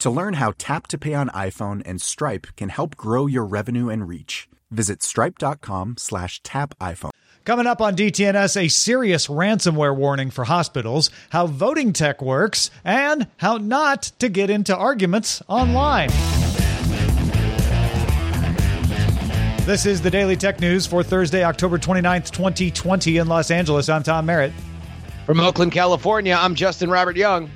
To learn how Tap to Pay on iPhone and Stripe can help grow your revenue and reach, visit stripe.com slash tap iPhone. Coming up on DTNS, a serious ransomware warning for hospitals, how voting tech works, and how not to get into arguments online. This is the Daily Tech News for Thursday, October 29th, 2020 in Los Angeles. I'm Tom Merritt. From Oakland, California, I'm Justin Robert Young.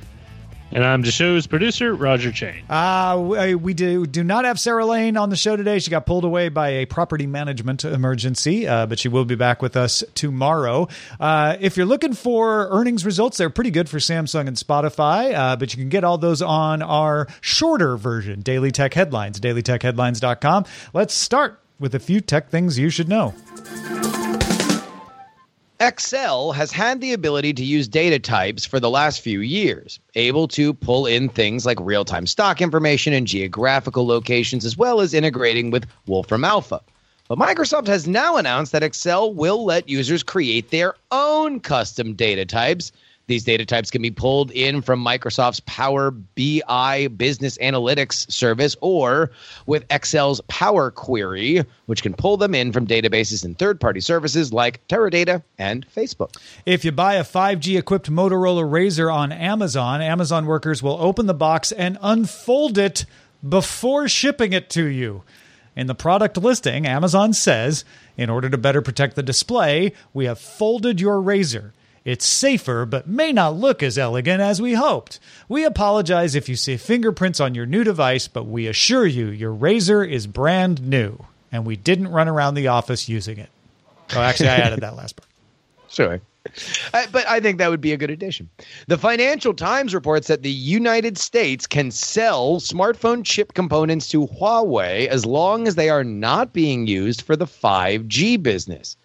And I'm the show's producer, Roger Chang. Uh, we do do not have Sarah Lane on the show today. She got pulled away by a property management emergency, uh, but she will be back with us tomorrow. Uh, if you're looking for earnings results, they're pretty good for Samsung and Spotify, uh, but you can get all those on our shorter version, Daily Tech Headlines, dailytechheadlines.com. Let's start with a few tech things you should know. Excel has had the ability to use data types for the last few years, able to pull in things like real time stock information and geographical locations, as well as integrating with Wolfram Alpha. But Microsoft has now announced that Excel will let users create their own custom data types. These data types can be pulled in from Microsoft's Power BI business analytics service or with Excel's Power Query, which can pull them in from databases and third party services like Teradata and Facebook. If you buy a 5G equipped Motorola Razr on Amazon, Amazon workers will open the box and unfold it before shipping it to you. In the product listing, Amazon says, in order to better protect the display, we have folded your razor. It's safer, but may not look as elegant as we hoped. We apologize if you see fingerprints on your new device, but we assure you your razor is brand new, and we didn't run around the office using it. Oh, actually, I added that last part. Sure. Uh, but I think that would be a good addition. The Financial Times reports that the United States can sell smartphone chip components to Huawei as long as they are not being used for the 5G business.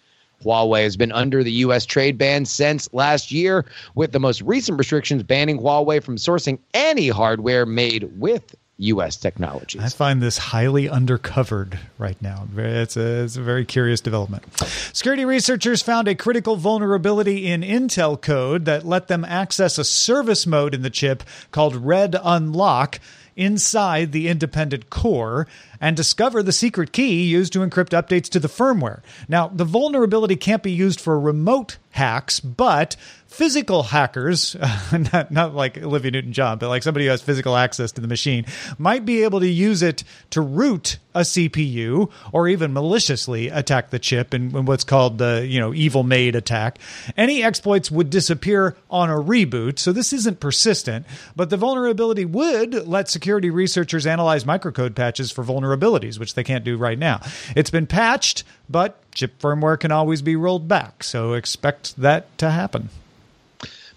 Huawei has been under the U.S. trade ban since last year, with the most recent restrictions banning Huawei from sourcing any hardware made with U.S. technologies. I find this highly undercovered right now. It's a, it's a very curious development. Security researchers found a critical vulnerability in Intel code that let them access a service mode in the chip called Red Unlock inside the independent core and discover the secret key used to encrypt updates to the firmware. Now, the vulnerability can't be used for remote hacks, but physical hackers, not, not like Olivia Newton John, but like somebody who has physical access to the machine, might be able to use it to root a CPU or even maliciously attack the chip in, in what's called the you know evil maid attack. Any exploits would disappear on a reboot, so this isn't persistent, but the vulnerability would let security researchers analyze microcode patches for vulnerabilities, which they can't do right now. It's been patched, but chip firmware can always be rolled back, so expect that to happen.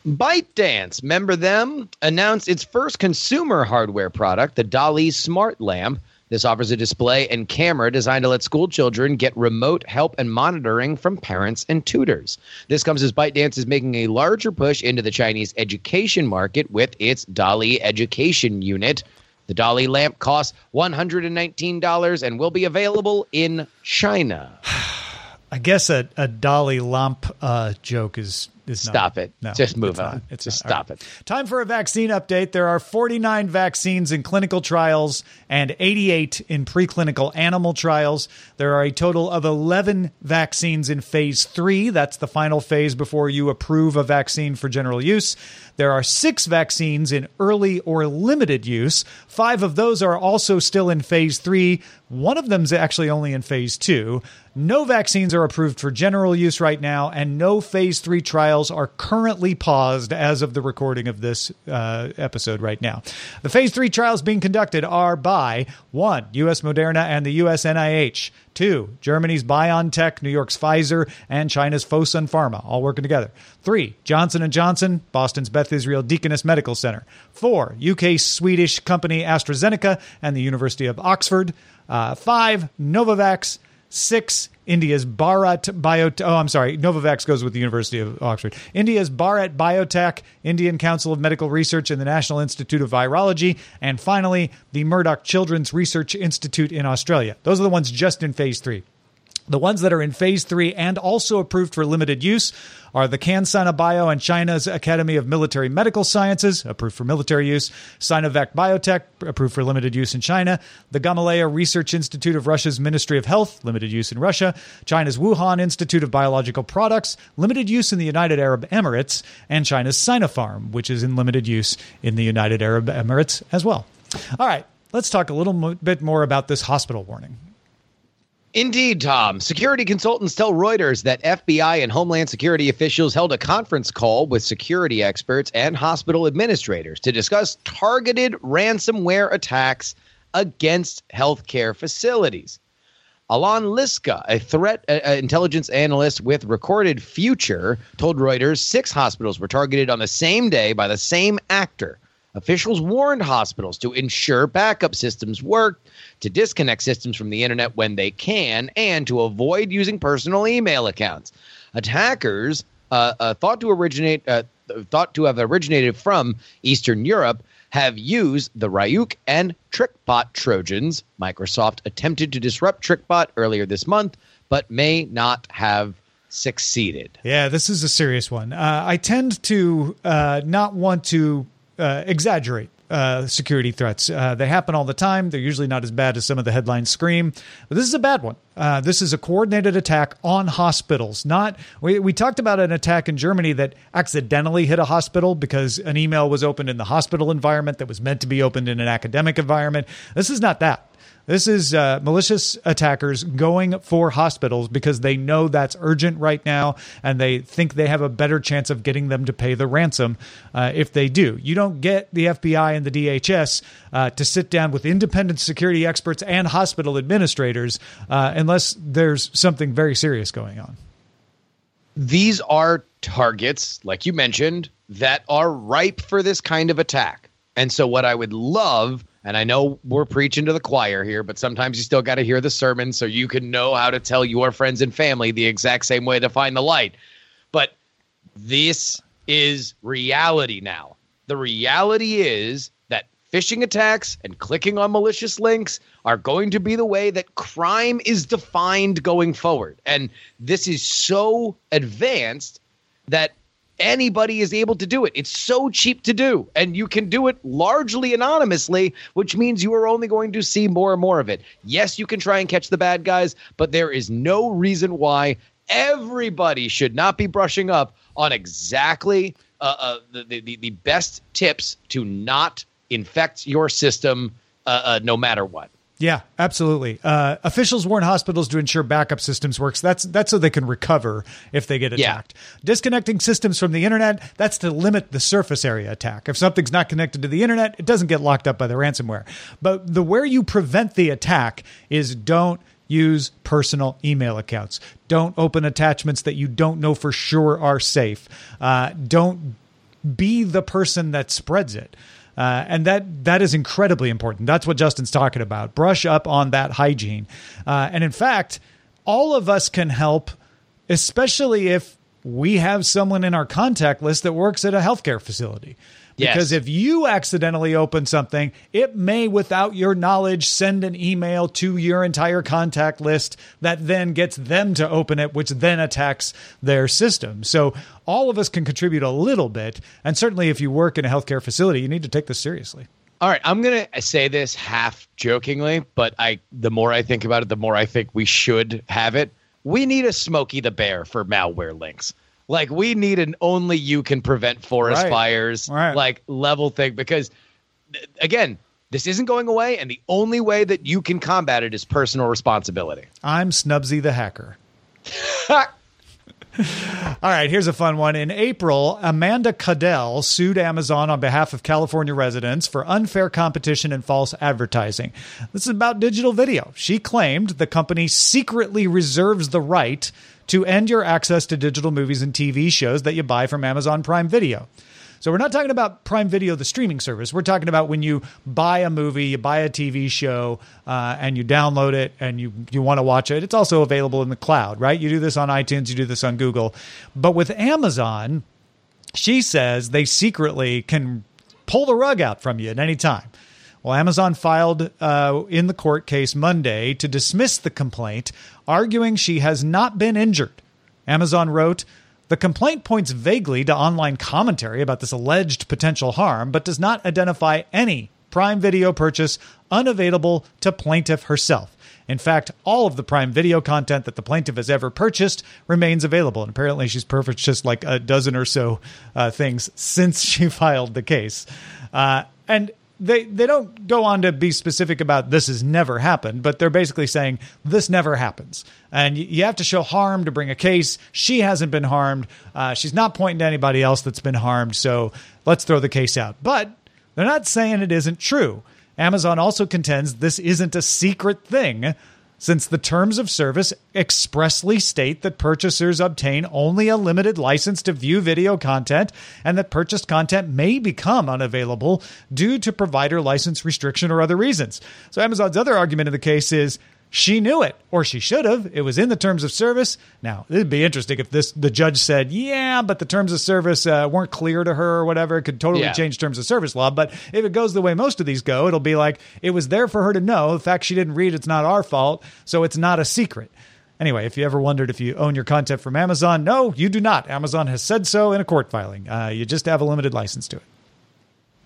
ByteDance, remember them? Announced its first consumer hardware product, the Dali Smart Lamp. This offers a display and camera designed to let school children get remote help and monitoring from parents and tutors. This comes as ByteDance is making a larger push into the Chinese education market with its Dali Education Unit. The Dali lamp costs $119 and will be available in China. I guess a, a Dali Lamp uh, joke is is not. Stop it. No, Just move on. not. It's Just not. Stop it. Time for a vaccine update. There are 49 vaccines in clinical trials and 88 in preclinical animal trials. There are a total of 11 vaccines in phase three. That's the final phase before you approve a vaccine for general use. There are six vaccines in early or limited use. Five of those are also still in phase three. One of them's actually only in phase two. No vaccines are approved for general use right now, and no phase three trials are currently paused as of the recording of this uh, episode right now. The phase three trials being conducted are by one, U.S. Moderna and the U.S. NIH, two, Germany's BioNTech, New York's Pfizer, and China's Fosun Pharma, all working together. Three, Johnson Johnson, Boston's Beth Israel Deaconess Medical Center. Four, UK Swedish company AstraZeneca and the University of Oxford. Uh, five, Novavax. Six, India's Bharat Biotech. Oh, I'm sorry. Novavax goes with the University of Oxford. India's Bharat Biotech, Indian Council of Medical Research, and the National Institute of Virology. And finally, the Murdoch Children's Research Institute in Australia. Those are the ones just in phase three. The ones that are in phase three and also approved for limited use are the CanSino Bio and China's Academy of Military Medical Sciences, approved for military use, Sinovac Biotech, approved for limited use in China, the Gamaleya Research Institute of Russia's Ministry of Health, limited use in Russia, China's Wuhan Institute of Biological Products, limited use in the United Arab Emirates, and China's Sinopharm, which is in limited use in the United Arab Emirates as well. All right, let's talk a little bit more about this hospital warning. Indeed, Tom. Security consultants tell Reuters that FBI and Homeland Security officials held a conference call with security experts and hospital administrators to discuss targeted ransomware attacks against healthcare facilities. Allan Liska, a threat intelligence analyst with Recorded Future, told Reuters six hospitals were targeted on the same day by the same actor. Officials warned hospitals to ensure backup systems work, to disconnect systems from the internet when they can, and to avoid using personal email accounts. Attackers uh, uh, thought to originate uh, thought to have originated from Eastern Europe have used the Ryuk and TrickBot Trojans. Microsoft attempted to disrupt TrickBot earlier this month, but may not have succeeded. Yeah, this is a serious one. Uh, I tend to uh, not want to uh, exaggerate uh, security threats. Uh, they happen all the time. They're usually not as bad as some of the headlines scream, but this is a bad one. Uh, this is a coordinated attack on hospitals. Not we, we talked about an attack in Germany that accidentally hit a hospital because an email was opened in the hospital environment that was meant to be opened in an academic environment. This is not that. This is uh, malicious attackers going for hospitals because they know that's urgent right now and they think they have a better chance of getting them to pay the ransom uh, if they do. You don't get the FBI and the DHS uh, to sit down with independent security experts and hospital administrators uh, unless there's something very serious going on. These are targets, like you mentioned, that are ripe for this kind of attack. And so, what I would love and I know we're preaching to the choir here, but sometimes you still got to hear the sermon so you can know how to tell your friends and family the exact same way to find the light. But this is reality now. The reality is that phishing attacks and clicking on malicious links are going to be the way that crime is defined going forward. And this is so advanced that anybody is able to do it. It's so cheap to do, and you can do it largely anonymously, which means you are only going to see more and more of it. Yes, you can try and catch the bad guys, but there is no reason why everybody should not be brushing up on exactly uh, uh, the, the, the best tips to not infect your system uh, uh, no matter what. Yeah, absolutely. Uh, officials warn hospitals to ensure backup systems works. That's that's so they can recover if they get Yeah. attacked. Disconnecting systems from the internet. That's to limit the surface area attack. If something's not connected to the internet, it doesn't get locked up by the ransomware. But the where you prevent the attack is don't use personal email accounts. Don't open attachments that you don't know for sure are safe. Uh, don't be the person that spreads it. Uh, and that that is incredibly important. That's what Justin's talking about. Brush up on that hygiene. Uh, and in fact, all of us can help, especially if we have someone in our contact list that works at a healthcare facility. Because if you accidentally open something, it may, without your knowledge, send an email to your entire contact list that then gets them to open it, which then attacks their system. So all of us can contribute a little bit. And certainly if you work in a healthcare facility, you need to take this seriously. All right, I'm gonna say this half jokingly, but I the more I think about it, the more I think we should have it. We need a Smokey the Bear for malware links. Like we need an only you can prevent forest Right. fires Right. like level thing because again, this isn't going away, and the only way that you can combat it is personal responsibility. I'm Snubsy the hacker. All right, here's a fun one. In April, Amanda Caudel sued Amazon on behalf of California residents for unfair competition and false advertising. This is about digital video. She claimed the company secretly reserves the right to end your access to digital movies and TV shows that you buy from Amazon Prime Video. So we're not talking about Prime Video, the streaming service. We're talking about when you buy a movie, you buy a TV show, uh, and you download it, and you you want to watch it. It's also available in the cloud, right? You do this on iTunes, you do this on Google, but with Amazon, she says they secretly can pull the rug out from you at any time. Well, Amazon filed uh, in the court case Monday to dismiss the complaint, arguing she has not been injured. Amazon wrote, the complaint points vaguely to online commentary about this alleged potential harm, but does not identify any Prime Video purchase unavailable to plaintiff herself. In fact, all of the Prime Video content that the plaintiff has ever purchased remains available. And apparently, she's purchased just like a dozen or so uh, things since she filed the case. Uh, and they they don't go on to be specific about this has never happened, but they're basically saying this never happens, and y- you have to show harm to bring a case. She hasn't been harmed. Uh, she's not pointing to anybody else that's been harmed. So let's throw the case out. But they're not saying it isn't true. Amazon also contends this isn't a secret thing, since the terms of service expressly state that purchasers obtain only a limited license to view video content and that purchased content may become unavailable due to provider license restriction or other reasons. So, Amazon's other argument in the case is she knew it, or she should have. It was in the terms of service. Now, it'd be interesting if this the judge said, "Yeah, but the terms of service uh, weren't clear to her, or whatever." It could totally Yeah. change terms of service law. But if it goes the way most of these go, it'll be like it was there for her to know. The fact she didn't read, it's not our fault, so it's not a secret. Anyway, if you ever wondered if you own your content from Amazon, no, you do not. Amazon has said so in a court filing. Uh, you just have a limited license to it.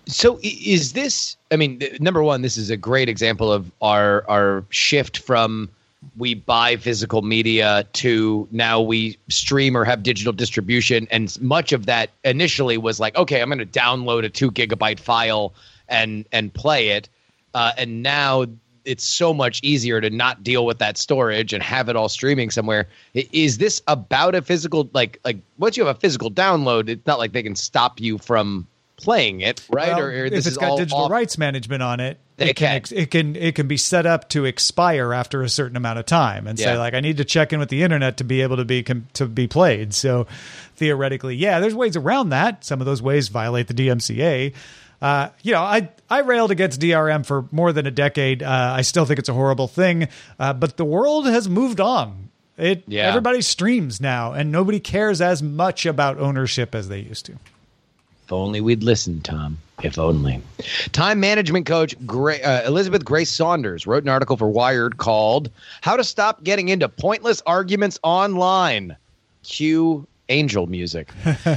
So is this? I mean, number one, this is a great example of our our shift from we buy physical media to now we stream or have digital distribution, and much of that initially was like, okay, I'm going to download a two gigabyte file and and play it, uh, and now it's so much easier to not deal with that storage and have it all streaming somewhere. Is this about a physical like like once you have a physical download, it's not like they can stop you from playing it, right? Well, or, or if it's got digital off- rights management on it, it can, can. ex- it can it can be set up to expire after a certain amount of time, and say like I need to check in with the internet to be able to be to be played. So theoretically, yeah, there's ways around that. Some of those ways violate the DMCA. Uh, you know, I I railed against DRM for more than a decade. Uh, I still think it's a horrible thing, uh, but the world has moved on. It Yeah. everybody streams now, and nobody cares as much about ownership as they used to. Only we'd listened, Tom. If only. Time management coach Gra- uh, Elizabeth Grace Saunders wrote an article for Wired called "How to Stop Getting into Pointless Arguments Online." Cue angel music.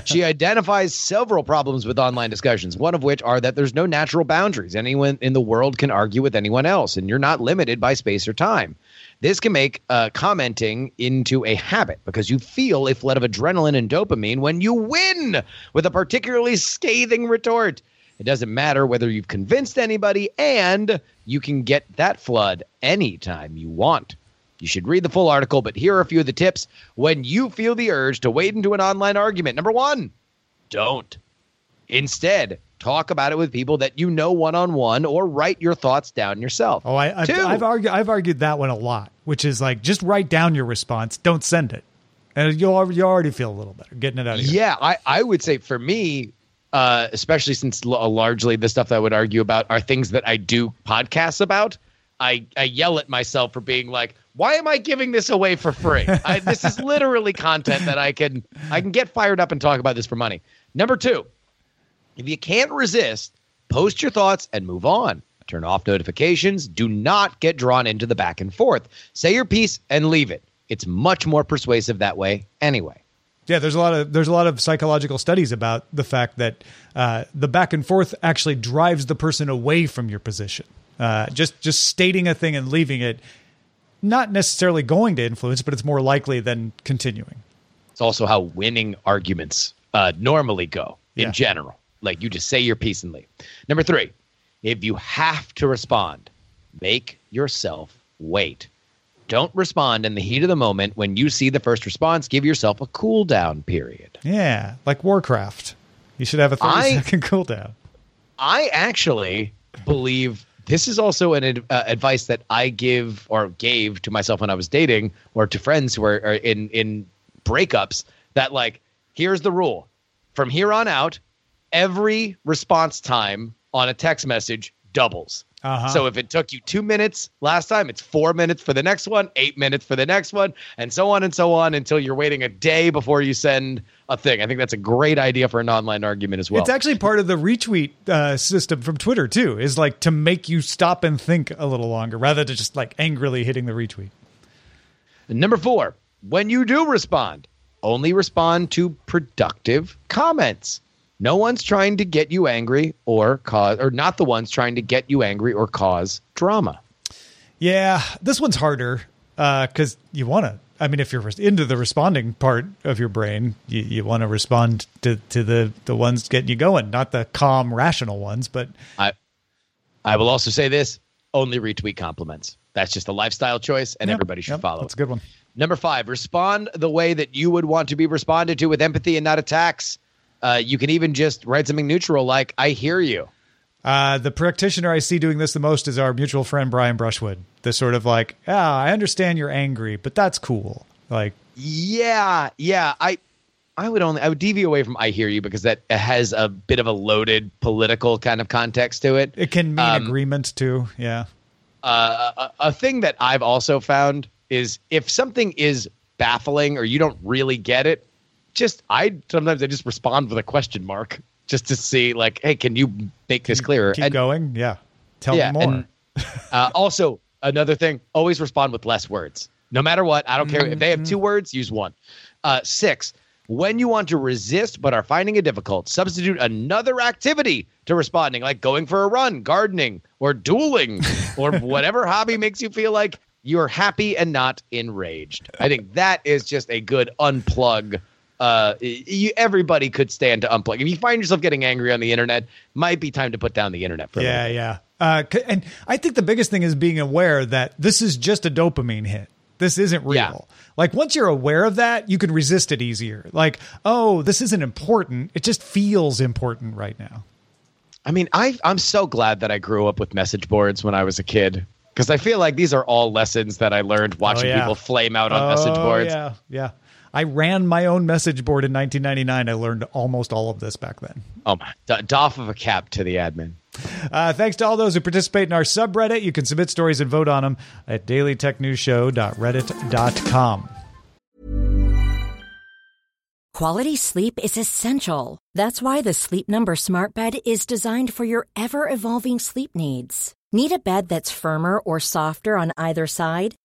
she identifies several problems with online discussions, one of which are that there's no natural boundaries. Anyone in the world can argue with anyone else, and you're not limited by space or time. This can make uh, commenting into a habit because you feel a flood of adrenaline and dopamine when you win with a particularly scathing retort. It doesn't matter whether you've convinced anybody, and you can get that flood anytime you want. You should read the full article, but here are a few of the tips when you feel the urge to wade into an online argument. Number one, don't. Instead, talk about it with people that you know one on one or write your thoughts down yourself. Oh, I, I've, I've argued. I've argued that one a lot, which is like just write down your response, don't send it, and you'll you already feel a little better getting it out of here. Yeah, I, I would say for me, uh, especially since l- largely the stuff that I would argue about are things that I do podcasts about. I, I yell at myself for being like, why am I giving this away for free? I, this is literally content that I can I can get fired up and talk about this for money. Number two, If you can't resist, post your thoughts and move on. Turn off notifications. Do not get drawn into the back and forth. Say your piece and leave it. It's much more persuasive that way anyway. Yeah, there's a lot of there's a lot of psychological studies about the fact that uh, the back and forth actually drives the person away from your position. Uh, just just stating a thing and leaving it, not necessarily going to influence, but it's more likely than continuing. It's also how winning arguments uh, normally go in Yeah. general. Like you just say your piece and leave. Number three, if you have to respond, make yourself wait. Don't respond in the heat of the moment when you see the first response. Give yourself a cool down period. Yeah, like Warcraft, you should have a 30 I- second cooldown. I actually believe this is also an ad- uh, advice that I give or gave to myself when I was dating or to friends who are, are in in breakups. That like, here's the rule: from here on out, every response time on a text message doubles. Uh-huh. So if it took you two minutes last time, it's four minutes for the next one, eight minutes for the next one, and so on and so on until you're waiting a day before you send a thing. I think that's a great idea for an online argument as well. It's actually part of the retweet uh, system from Twitter too. Is like to make you stop and think a little longer, rather than just like angrily hitting the retweet. Number four, when you do respond, only respond to productive comments. No one's trying to get you angry or cause, or not the ones trying to get you angry or cause drama. Yeah, this one's harder uh, because you want to. I mean, if you're into the responding part of your brain, you, you want to respond to, to the the ones getting you going, not the calm, rational ones. But I, I will also say this: only retweet compliments. That's just a lifestyle choice, and Yep, everybody should yep, follow. That's a good one. Number five, respond the way that you would want to be responded to with empathy and not attacks. Uh, you can even just write something neutral like "I hear you." Uh, the practitioner I see doing this the most is our mutual friend Brian Brushwood. The sort of like, ah, I understand you're angry, but that's cool. Like, Yeah, yeah. I I would only I would deviate away from I hear you because that has a bit of a loaded political kind of context to it. it can mean Um, agreement too. Yeah. Uh, a, a thing that I've also found is if something is baffling or you don't really get it, just I sometimes I just respond with a question mark just to see like, hey, can you make this clearer? Keep And- going. Yeah. Tell yeah, me more. and, uh, also, another thing: always respond with less words. No matter what, I don't care if they have Mm-hmm. two words. Use one. Uh, six. When you want to resist but are finding it difficult, substitute another activity to responding, like going for a run, gardening, or dueling, or whatever hobby makes you feel like you're happy and not enraged. I think that is just a good unplug. Uh, you, everybody could stand to unplug. If you find yourself getting angry on the internet, might be time to put down the internet for Yeah, yeah. Uh, and I think the biggest thing is being aware that this is just a dopamine hit. This isn't real. Yeah. Like once you're aware of that, you can resist it easier. Like, oh, this isn't important. It just feels important right now. I mean, I I'm so glad that I grew up with message boards when I was a kid because I feel like these are all lessons that I learned watching yeah. people flame out on message Oh, boards. Yeah, yeah. I ran my own message board in 1999. I learned almost all of this back then. Oh my, d- doff of a cap to the admin. Uh, thanks to all those who participate in our subreddit. You can submit stories and vote on them at dailytechnewsshow.reddit.com. Quality sleep is essential. That's why the Sleep Number Smart Bed is designed for your ever evolving sleep needs. Need a bed that's firmer or softer on either side?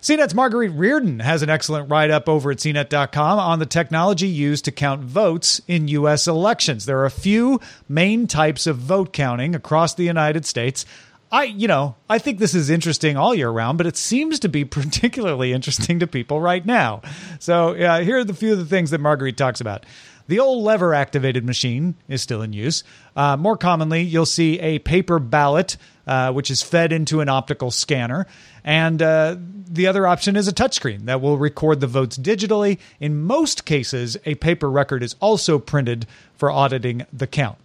CNET's Marguerite Reardon has an excellent write up over at CNET.com on the technology used to count votes in U.S. elections. There are a few main types of vote counting across the United States. I, you know, I think this is interesting all year round, but it seems to be particularly interesting to people right now. So, uh, here are the few of the things that Marguerite talks about. The old lever activated machine is still in use. Uh, more commonly, you'll see a paper ballot, uh, which is fed into an optical scanner. And uh, the other option is a touchscreen that will record the votes digitally. In most cases, a paper record is also printed for auditing the count.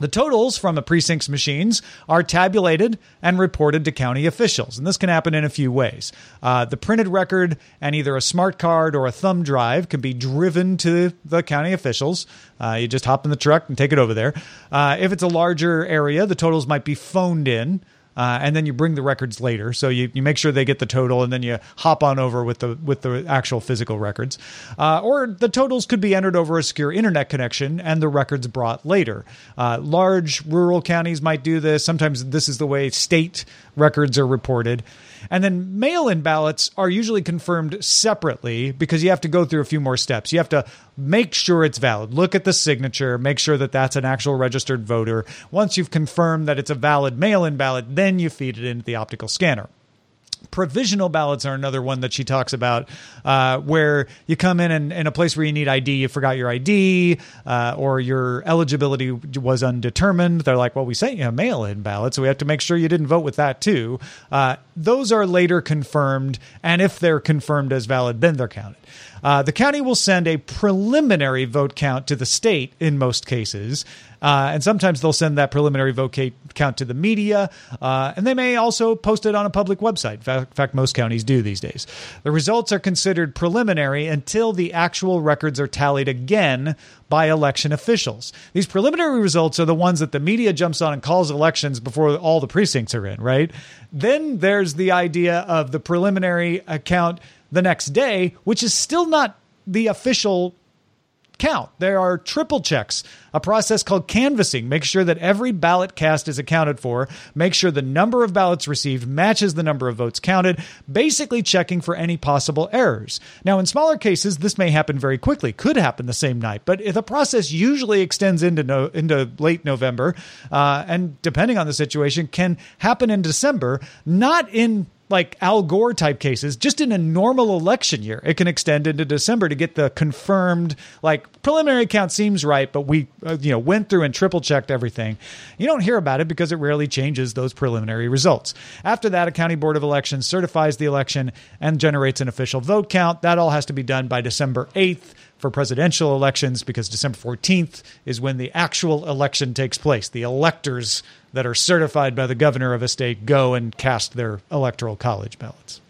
The totals from the precinct's machines are tabulated and reported to county officials, and this can happen in a few ways. Uh, the printed record and either a smart card or a thumb drive can be driven to the county officials. Uh, you just hop in the truck and take it over there. Uh, if it's a larger area, the totals might be phoned in. Uh, and then you bring the records later. So you, you make sure they get the total, and then you hop on over with the with the actual physical records. Uh, or the totals could be entered over a secure internet connection, and the records brought later. Uh, large rural counties might do this. Sometimes this is the way state records are reported. And then mail in ballots are usually confirmed separately because you have to go through a few more steps. You have to make sure it's valid, look at the signature, make sure that that's an actual registered voter. Once you've confirmed that it's a valid mail in ballot, then you feed it into the optical scanner. Provisional ballots are another one that she talks about, uh, where you come in and in a place where you need ID, you forgot your ID, uh, or your eligibility was undetermined. They're like, well, we sent you a mail in ballot, so we have to make sure you didn't vote with that too. Uh, those are later confirmed, and if they're confirmed as valid, then they're counted. Uh, the county will send a preliminary vote count to the state in most cases. Uh, and sometimes they'll send that preliminary vote count to the media, uh, and they may also post it on a public website. In fact, most counties do these days. The results are considered preliminary until the actual records are tallied again by election officials. These preliminary results are the ones that the media jumps on and calls elections before all the precincts are in, right? Then there's the idea of the preliminary account the next day, which is still not the official count. There are triple checks, a process called canvassing. Make sure that every ballot cast is accounted for. Make sure the number of ballots received matches the number of votes counted, basically checking for any possible errors. Now, in smaller cases, this may happen very quickly, could happen the same night, but the process usually extends into, no, into late November, uh, and depending on the situation, can happen in December, not in like Al Gore type cases, just in a normal election year, it can extend into December to get the confirmed like preliminary count seems right, but we uh, you know went through and triple checked everything. You don't hear about it because it rarely changes those preliminary results. After that, a county board of elections certifies the election and generates an official vote count. That all has to be done by December 8th for presidential elections because December 14th is when the actual election takes place. The electors that are certified by the governor of a state go and cast their electoral college ballots.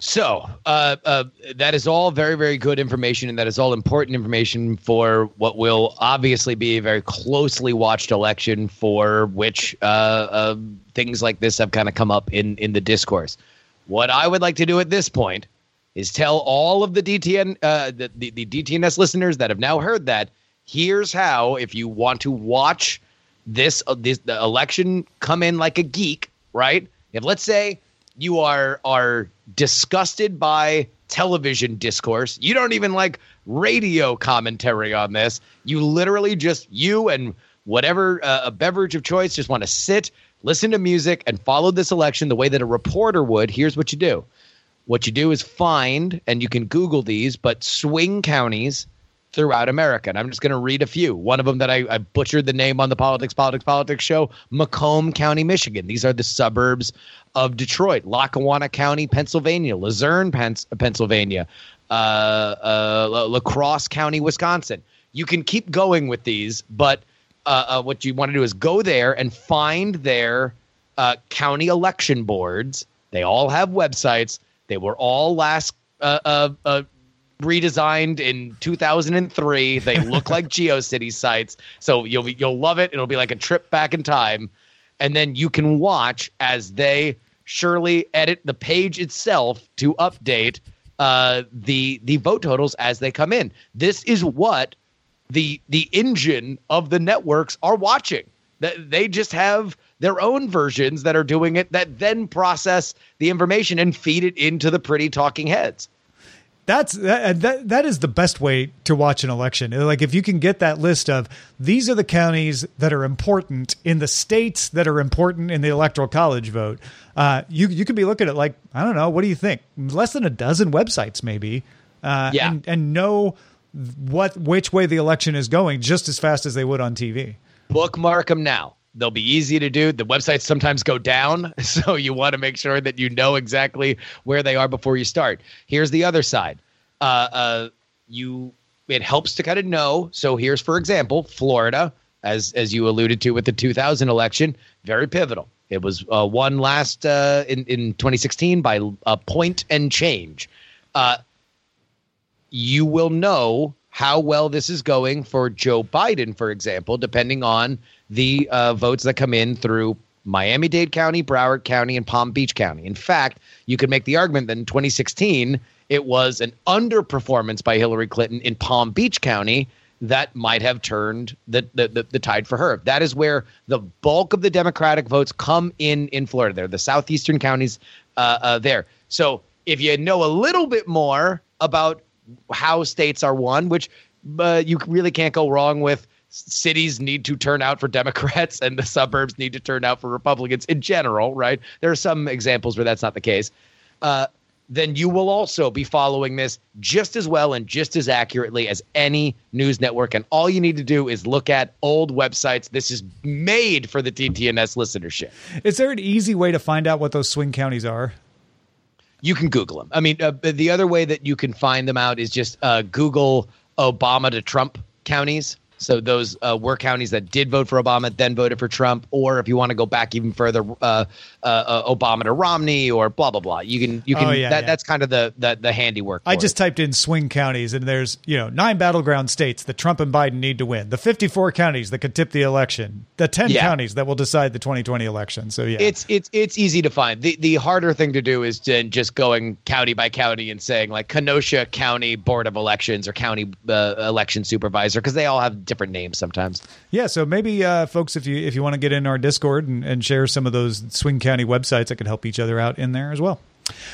So uh, uh, that is all very, very good information, and that is all important information for what will obviously be a very closely watched election, for which uh, uh things like this have kind of come up in in the discourse. What I would like to do at this point is tell all of the DTN uh, the, the, the DTNS listeners that have now heard that here's how if you want to watch this uh, this the election come in like a geek, right? If let's say you are are disgusted by television discourse, you don't even like radio commentary on this. You literally just you and whatever uh, a beverage of choice just want to sit, listen to music, and follow this election the way that a reporter would. Here's what you do. What you do is find, and you can Google these, but swing counties throughout America. And I'm just going to read a few. One of them that I, I, butchered the name on the Politics, Politics, Politics show Macomb County, Michigan. These are the suburbs of Detroit, Lackawanna County, Pennsylvania, Luzerne, Pennsylvania, uh, uh, La Crosse County, Wisconsin. You can keep going with these, but uh, uh, what you want to do is go there and find their uh, county election boards. They all have websites. They were all last uh, uh, uh, redesigned in 2003. They look like GeoCity sites, so you'll you'll love it. It'll be like a trip back in time, and then you can watch as they surely edit the page itself to update uh, the the vote totals as they come in. This is what the the engine of the networks are watching. That they just have their own versions that are doing it that then process the information and feed it into the pretty talking heads. That's that, that that is the best way to watch an election. Like if you can get that list of these are the counties that are important in the states that are important in the electoral college vote. Uh, you you could be looking at like I don't know. What do you think? Less than a dozen websites maybe. Uh, yeah. and, and know what which way the election is going just as fast as they would on TV. Bookmark them now. They'll be easy to do. The websites sometimes go down, so you want to make sure that you know exactly where they are before you start. Here's the other side. Uh, uh, you it helps to kind of know. So here's, for example, Florida, as as you alluded to with the 2000 election, very pivotal. It was uh, won last uh, in in 2016 by a point and change. Uh, you will know how well this is going for Joe Biden, for example, depending on the uh, votes that come in through Miami Dade County, Broward County, and Palm Beach County. In fact, you could make the argument that in 2016, it was an underperformance by Hillary Clinton in Palm Beach County that might have turned the, the, the, the, tide for her. That is where the bulk of the Democratic votes come in in Florida. They're the southeastern counties uh, uh, there. So if you know a little bit more about how states are won, which uh, you really can't go wrong with. Cities need to turn out for Democrats and the suburbs need to turn out for Republicans in general, right? There are some examples where that's not the case. Uh, then you will also be following this just as well and just as accurately as any news network. And all you need to do is look at old websites. This is made for the DTNS listenership. Is there an easy way to find out what those swing counties are? you can Google them. I mean, uh, the other way that you can find them out is just uh, Google Obama to Trump counties. So those uh, were counties that did vote for Obama, then voted for Trump. Or if you want to go back even further, uh, uh, uh, Obama to Romney, or blah blah blah. You can you can. Oh, yeah, that, yeah. That's kind of the the, the handiwork. I just it. typed in swing counties, and there's you know nine battleground states that Trump and Biden need to win. The 54 counties that could tip the election. The 10 yeah. counties that will decide the 2020 election. So yeah, it's it's it's easy to find. The the harder thing to do is to just going county by county and saying like Kenosha County Board of Elections or County uh, Election Supervisor because they all have different names sometimes. Yeah, so maybe uh, folks, if you if you want to get in our Discord and, and share some of those swing county websites that could help each other out in there as well.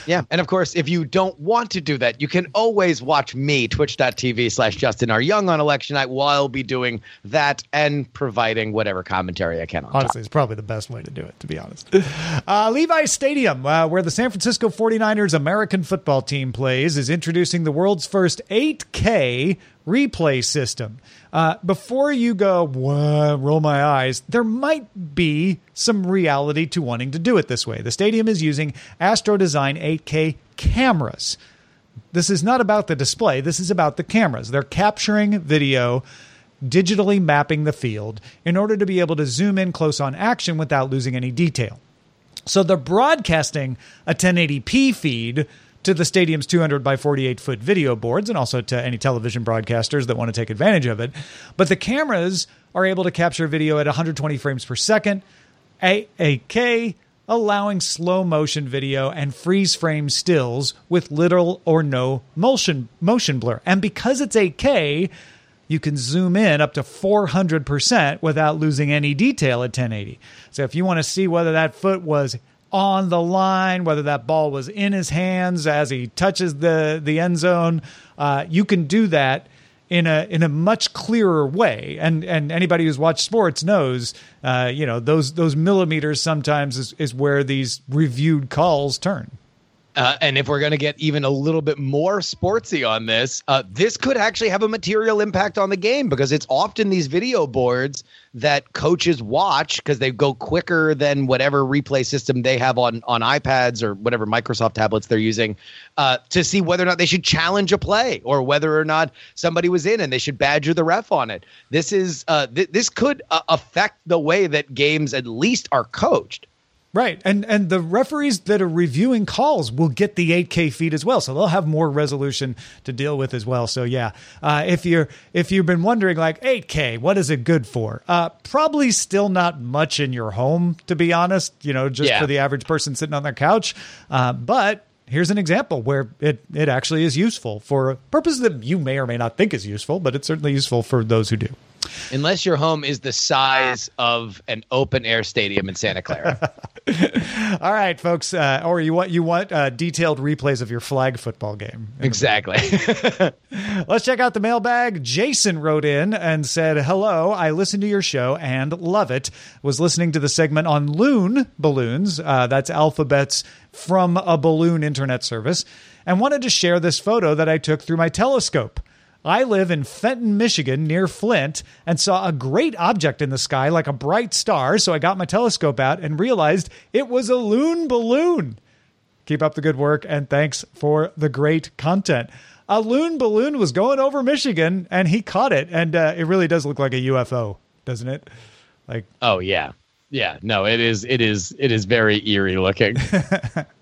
Yeah. And of course, if you don't want to do that, you can always watch me, twitch.tv slash Justin R. Young on election night while I'll be doing that and providing whatever commentary I can on Honestly, top. it's probably the best way to do it, to be honest. Uh, Levi's Stadium, uh, where the San Francisco 49ers American football team plays, is introducing the world's first 8K replay system. Uh, before you go, roll my eyes, there might be some reality to wanting to do it this way. The stadium is using Astro Design 8K cameras. This is not about the display, this is about the cameras. They're capturing video, digitally mapping the field in order to be able to zoom in close on action without losing any detail. So they're broadcasting a 1080p feed to the stadium's 200 by 48 foot video boards and also to any television broadcasters that want to take advantage of it. But the cameras are able to capture video at 120 frames per second, 8K, allowing slow motion video and freeze frame stills with little or no motion motion blur. And because it's 8K, you can zoom in up to 400% without losing any detail at 1080. So if you want to see whether that foot was on the line, whether that ball was in his hands as he touches the the end zone. Uh, you can do that in a in a much clearer way. And and anybody who's watched sports knows, uh, you know, those those millimeters sometimes is, is where these reviewed calls turn. Uh, and if we're going to get even a little bit more sportsy on this, uh, this could actually have a material impact on the game because it's often these video boards that coaches watch because they go quicker than whatever replay system they have on on iPads or whatever Microsoft tablets they're using uh, to see whether or not they should challenge a play or whether or not somebody was in and they should badger the ref on it. This is uh, th- this could uh, affect the way that games at least are coached. Right, and and the referees that are reviewing calls will get the 8K feed as well, so they'll have more resolution to deal with as well. So yeah, uh, if you're if you've been wondering like 8K, what is it good for? Uh, probably still not much in your home, to be honest. You know, just Yeah. for the average person sitting on their couch. Uh, but here's an example where it it actually is useful for a purpose that you may or may not think is useful, but it's certainly useful for those who do. Unless your home is the size of an open air stadium in Santa Clara. All right, folks, uh, or you want you want uh, detailed replays of your flag football game. exactly. Let's check out the mailbag. Jason wrote in and said, Hello, I listened to your show and love it. Was listening to the segment on loon balloons. Uh, that's Alphabet's from a balloon internet service. And wanted to share this photo that I took through my telescope. I live in Fenton, Michigan, near Flint, and saw a great object in the sky like a bright star. So I got my telescope out and realized it was a loon balloon. Keep up the good work and thanks for the great content. A loon balloon was going over Michigan and he caught it, and uh, it really does look like a UFO, doesn't it? Like, oh yeah. Yeah, no, it is it is it is very eerie looking.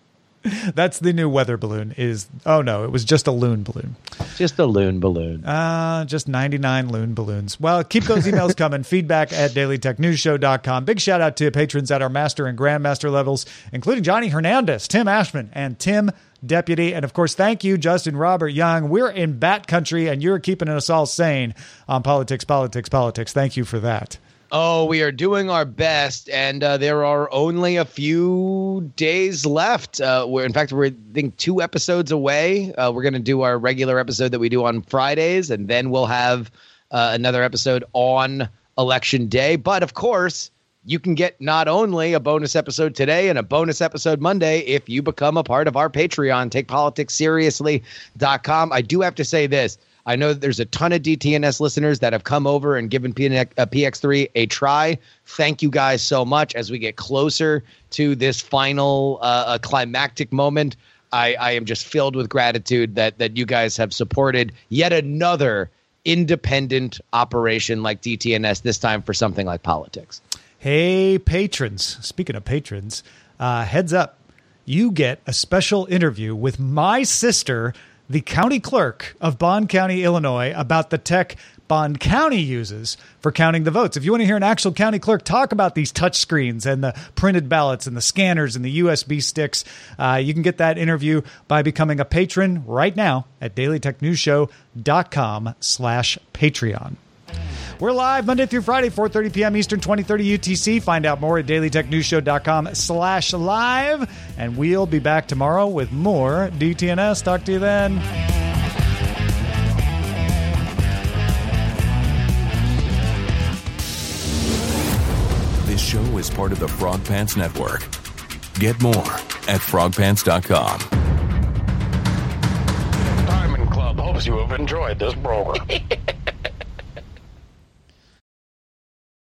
that's the new weather balloon. Is oh no, it was just a loon balloon. Just a loon balloon. Uh, just 99 loon balloons. Well, keep those emails coming. Feedback at dailytechnewsshow.com. Big shout out to patrons at our master and grandmaster levels, including Johnny Hernandez, Tim Ashman, and Tim Deputy. And of course, thank you, Justin Robert Young. We're in bat country and you're keeping us all sane on politics, politics, politics. Thank you for that. Oh, we are doing our best, and uh, there are only a few days left. Uh, we're, in fact, we're I think two episodes away. Uh, we're going to do our regular episode that we do on Fridays, and then we'll have uh, another episode on election day. But of course, you can get not only a bonus episode today and a bonus episode Monday if you become a part of our Patreon, takepoliticsseriously.com. I do have to say this. I know there's a ton of DTNS listeners that have come over and given PN- uh, PX3 a try. Thank you guys so much. As we get closer to this final uh, climactic moment, I, I am just filled with gratitude that that you guys have supported yet another independent operation like DTNS. This time for something like politics. Hey, patrons. Speaking of patrons, uh, heads up. You get a special interview with my sister, the county clerk of Bond County, Illinois, about the tech Bond County uses for counting the votes. If you want to hear an actual county clerk talk about these touch screens and the printed ballots and the scanners and the USB sticks, uh, you can get that interview by becoming a patron right now at dailytechnewsshow.com slash Patreon. We're live Monday through Friday, 4.30 p.m. Eastern, 2030 UTC. Find out more at dailytechnewsshow.com slash live. And we'll be back tomorrow with more DTNS. Talk to you then. This show is part of the Frog Pants Network. Get more at frogpants.com. Diamond Club hopes you have enjoyed this program.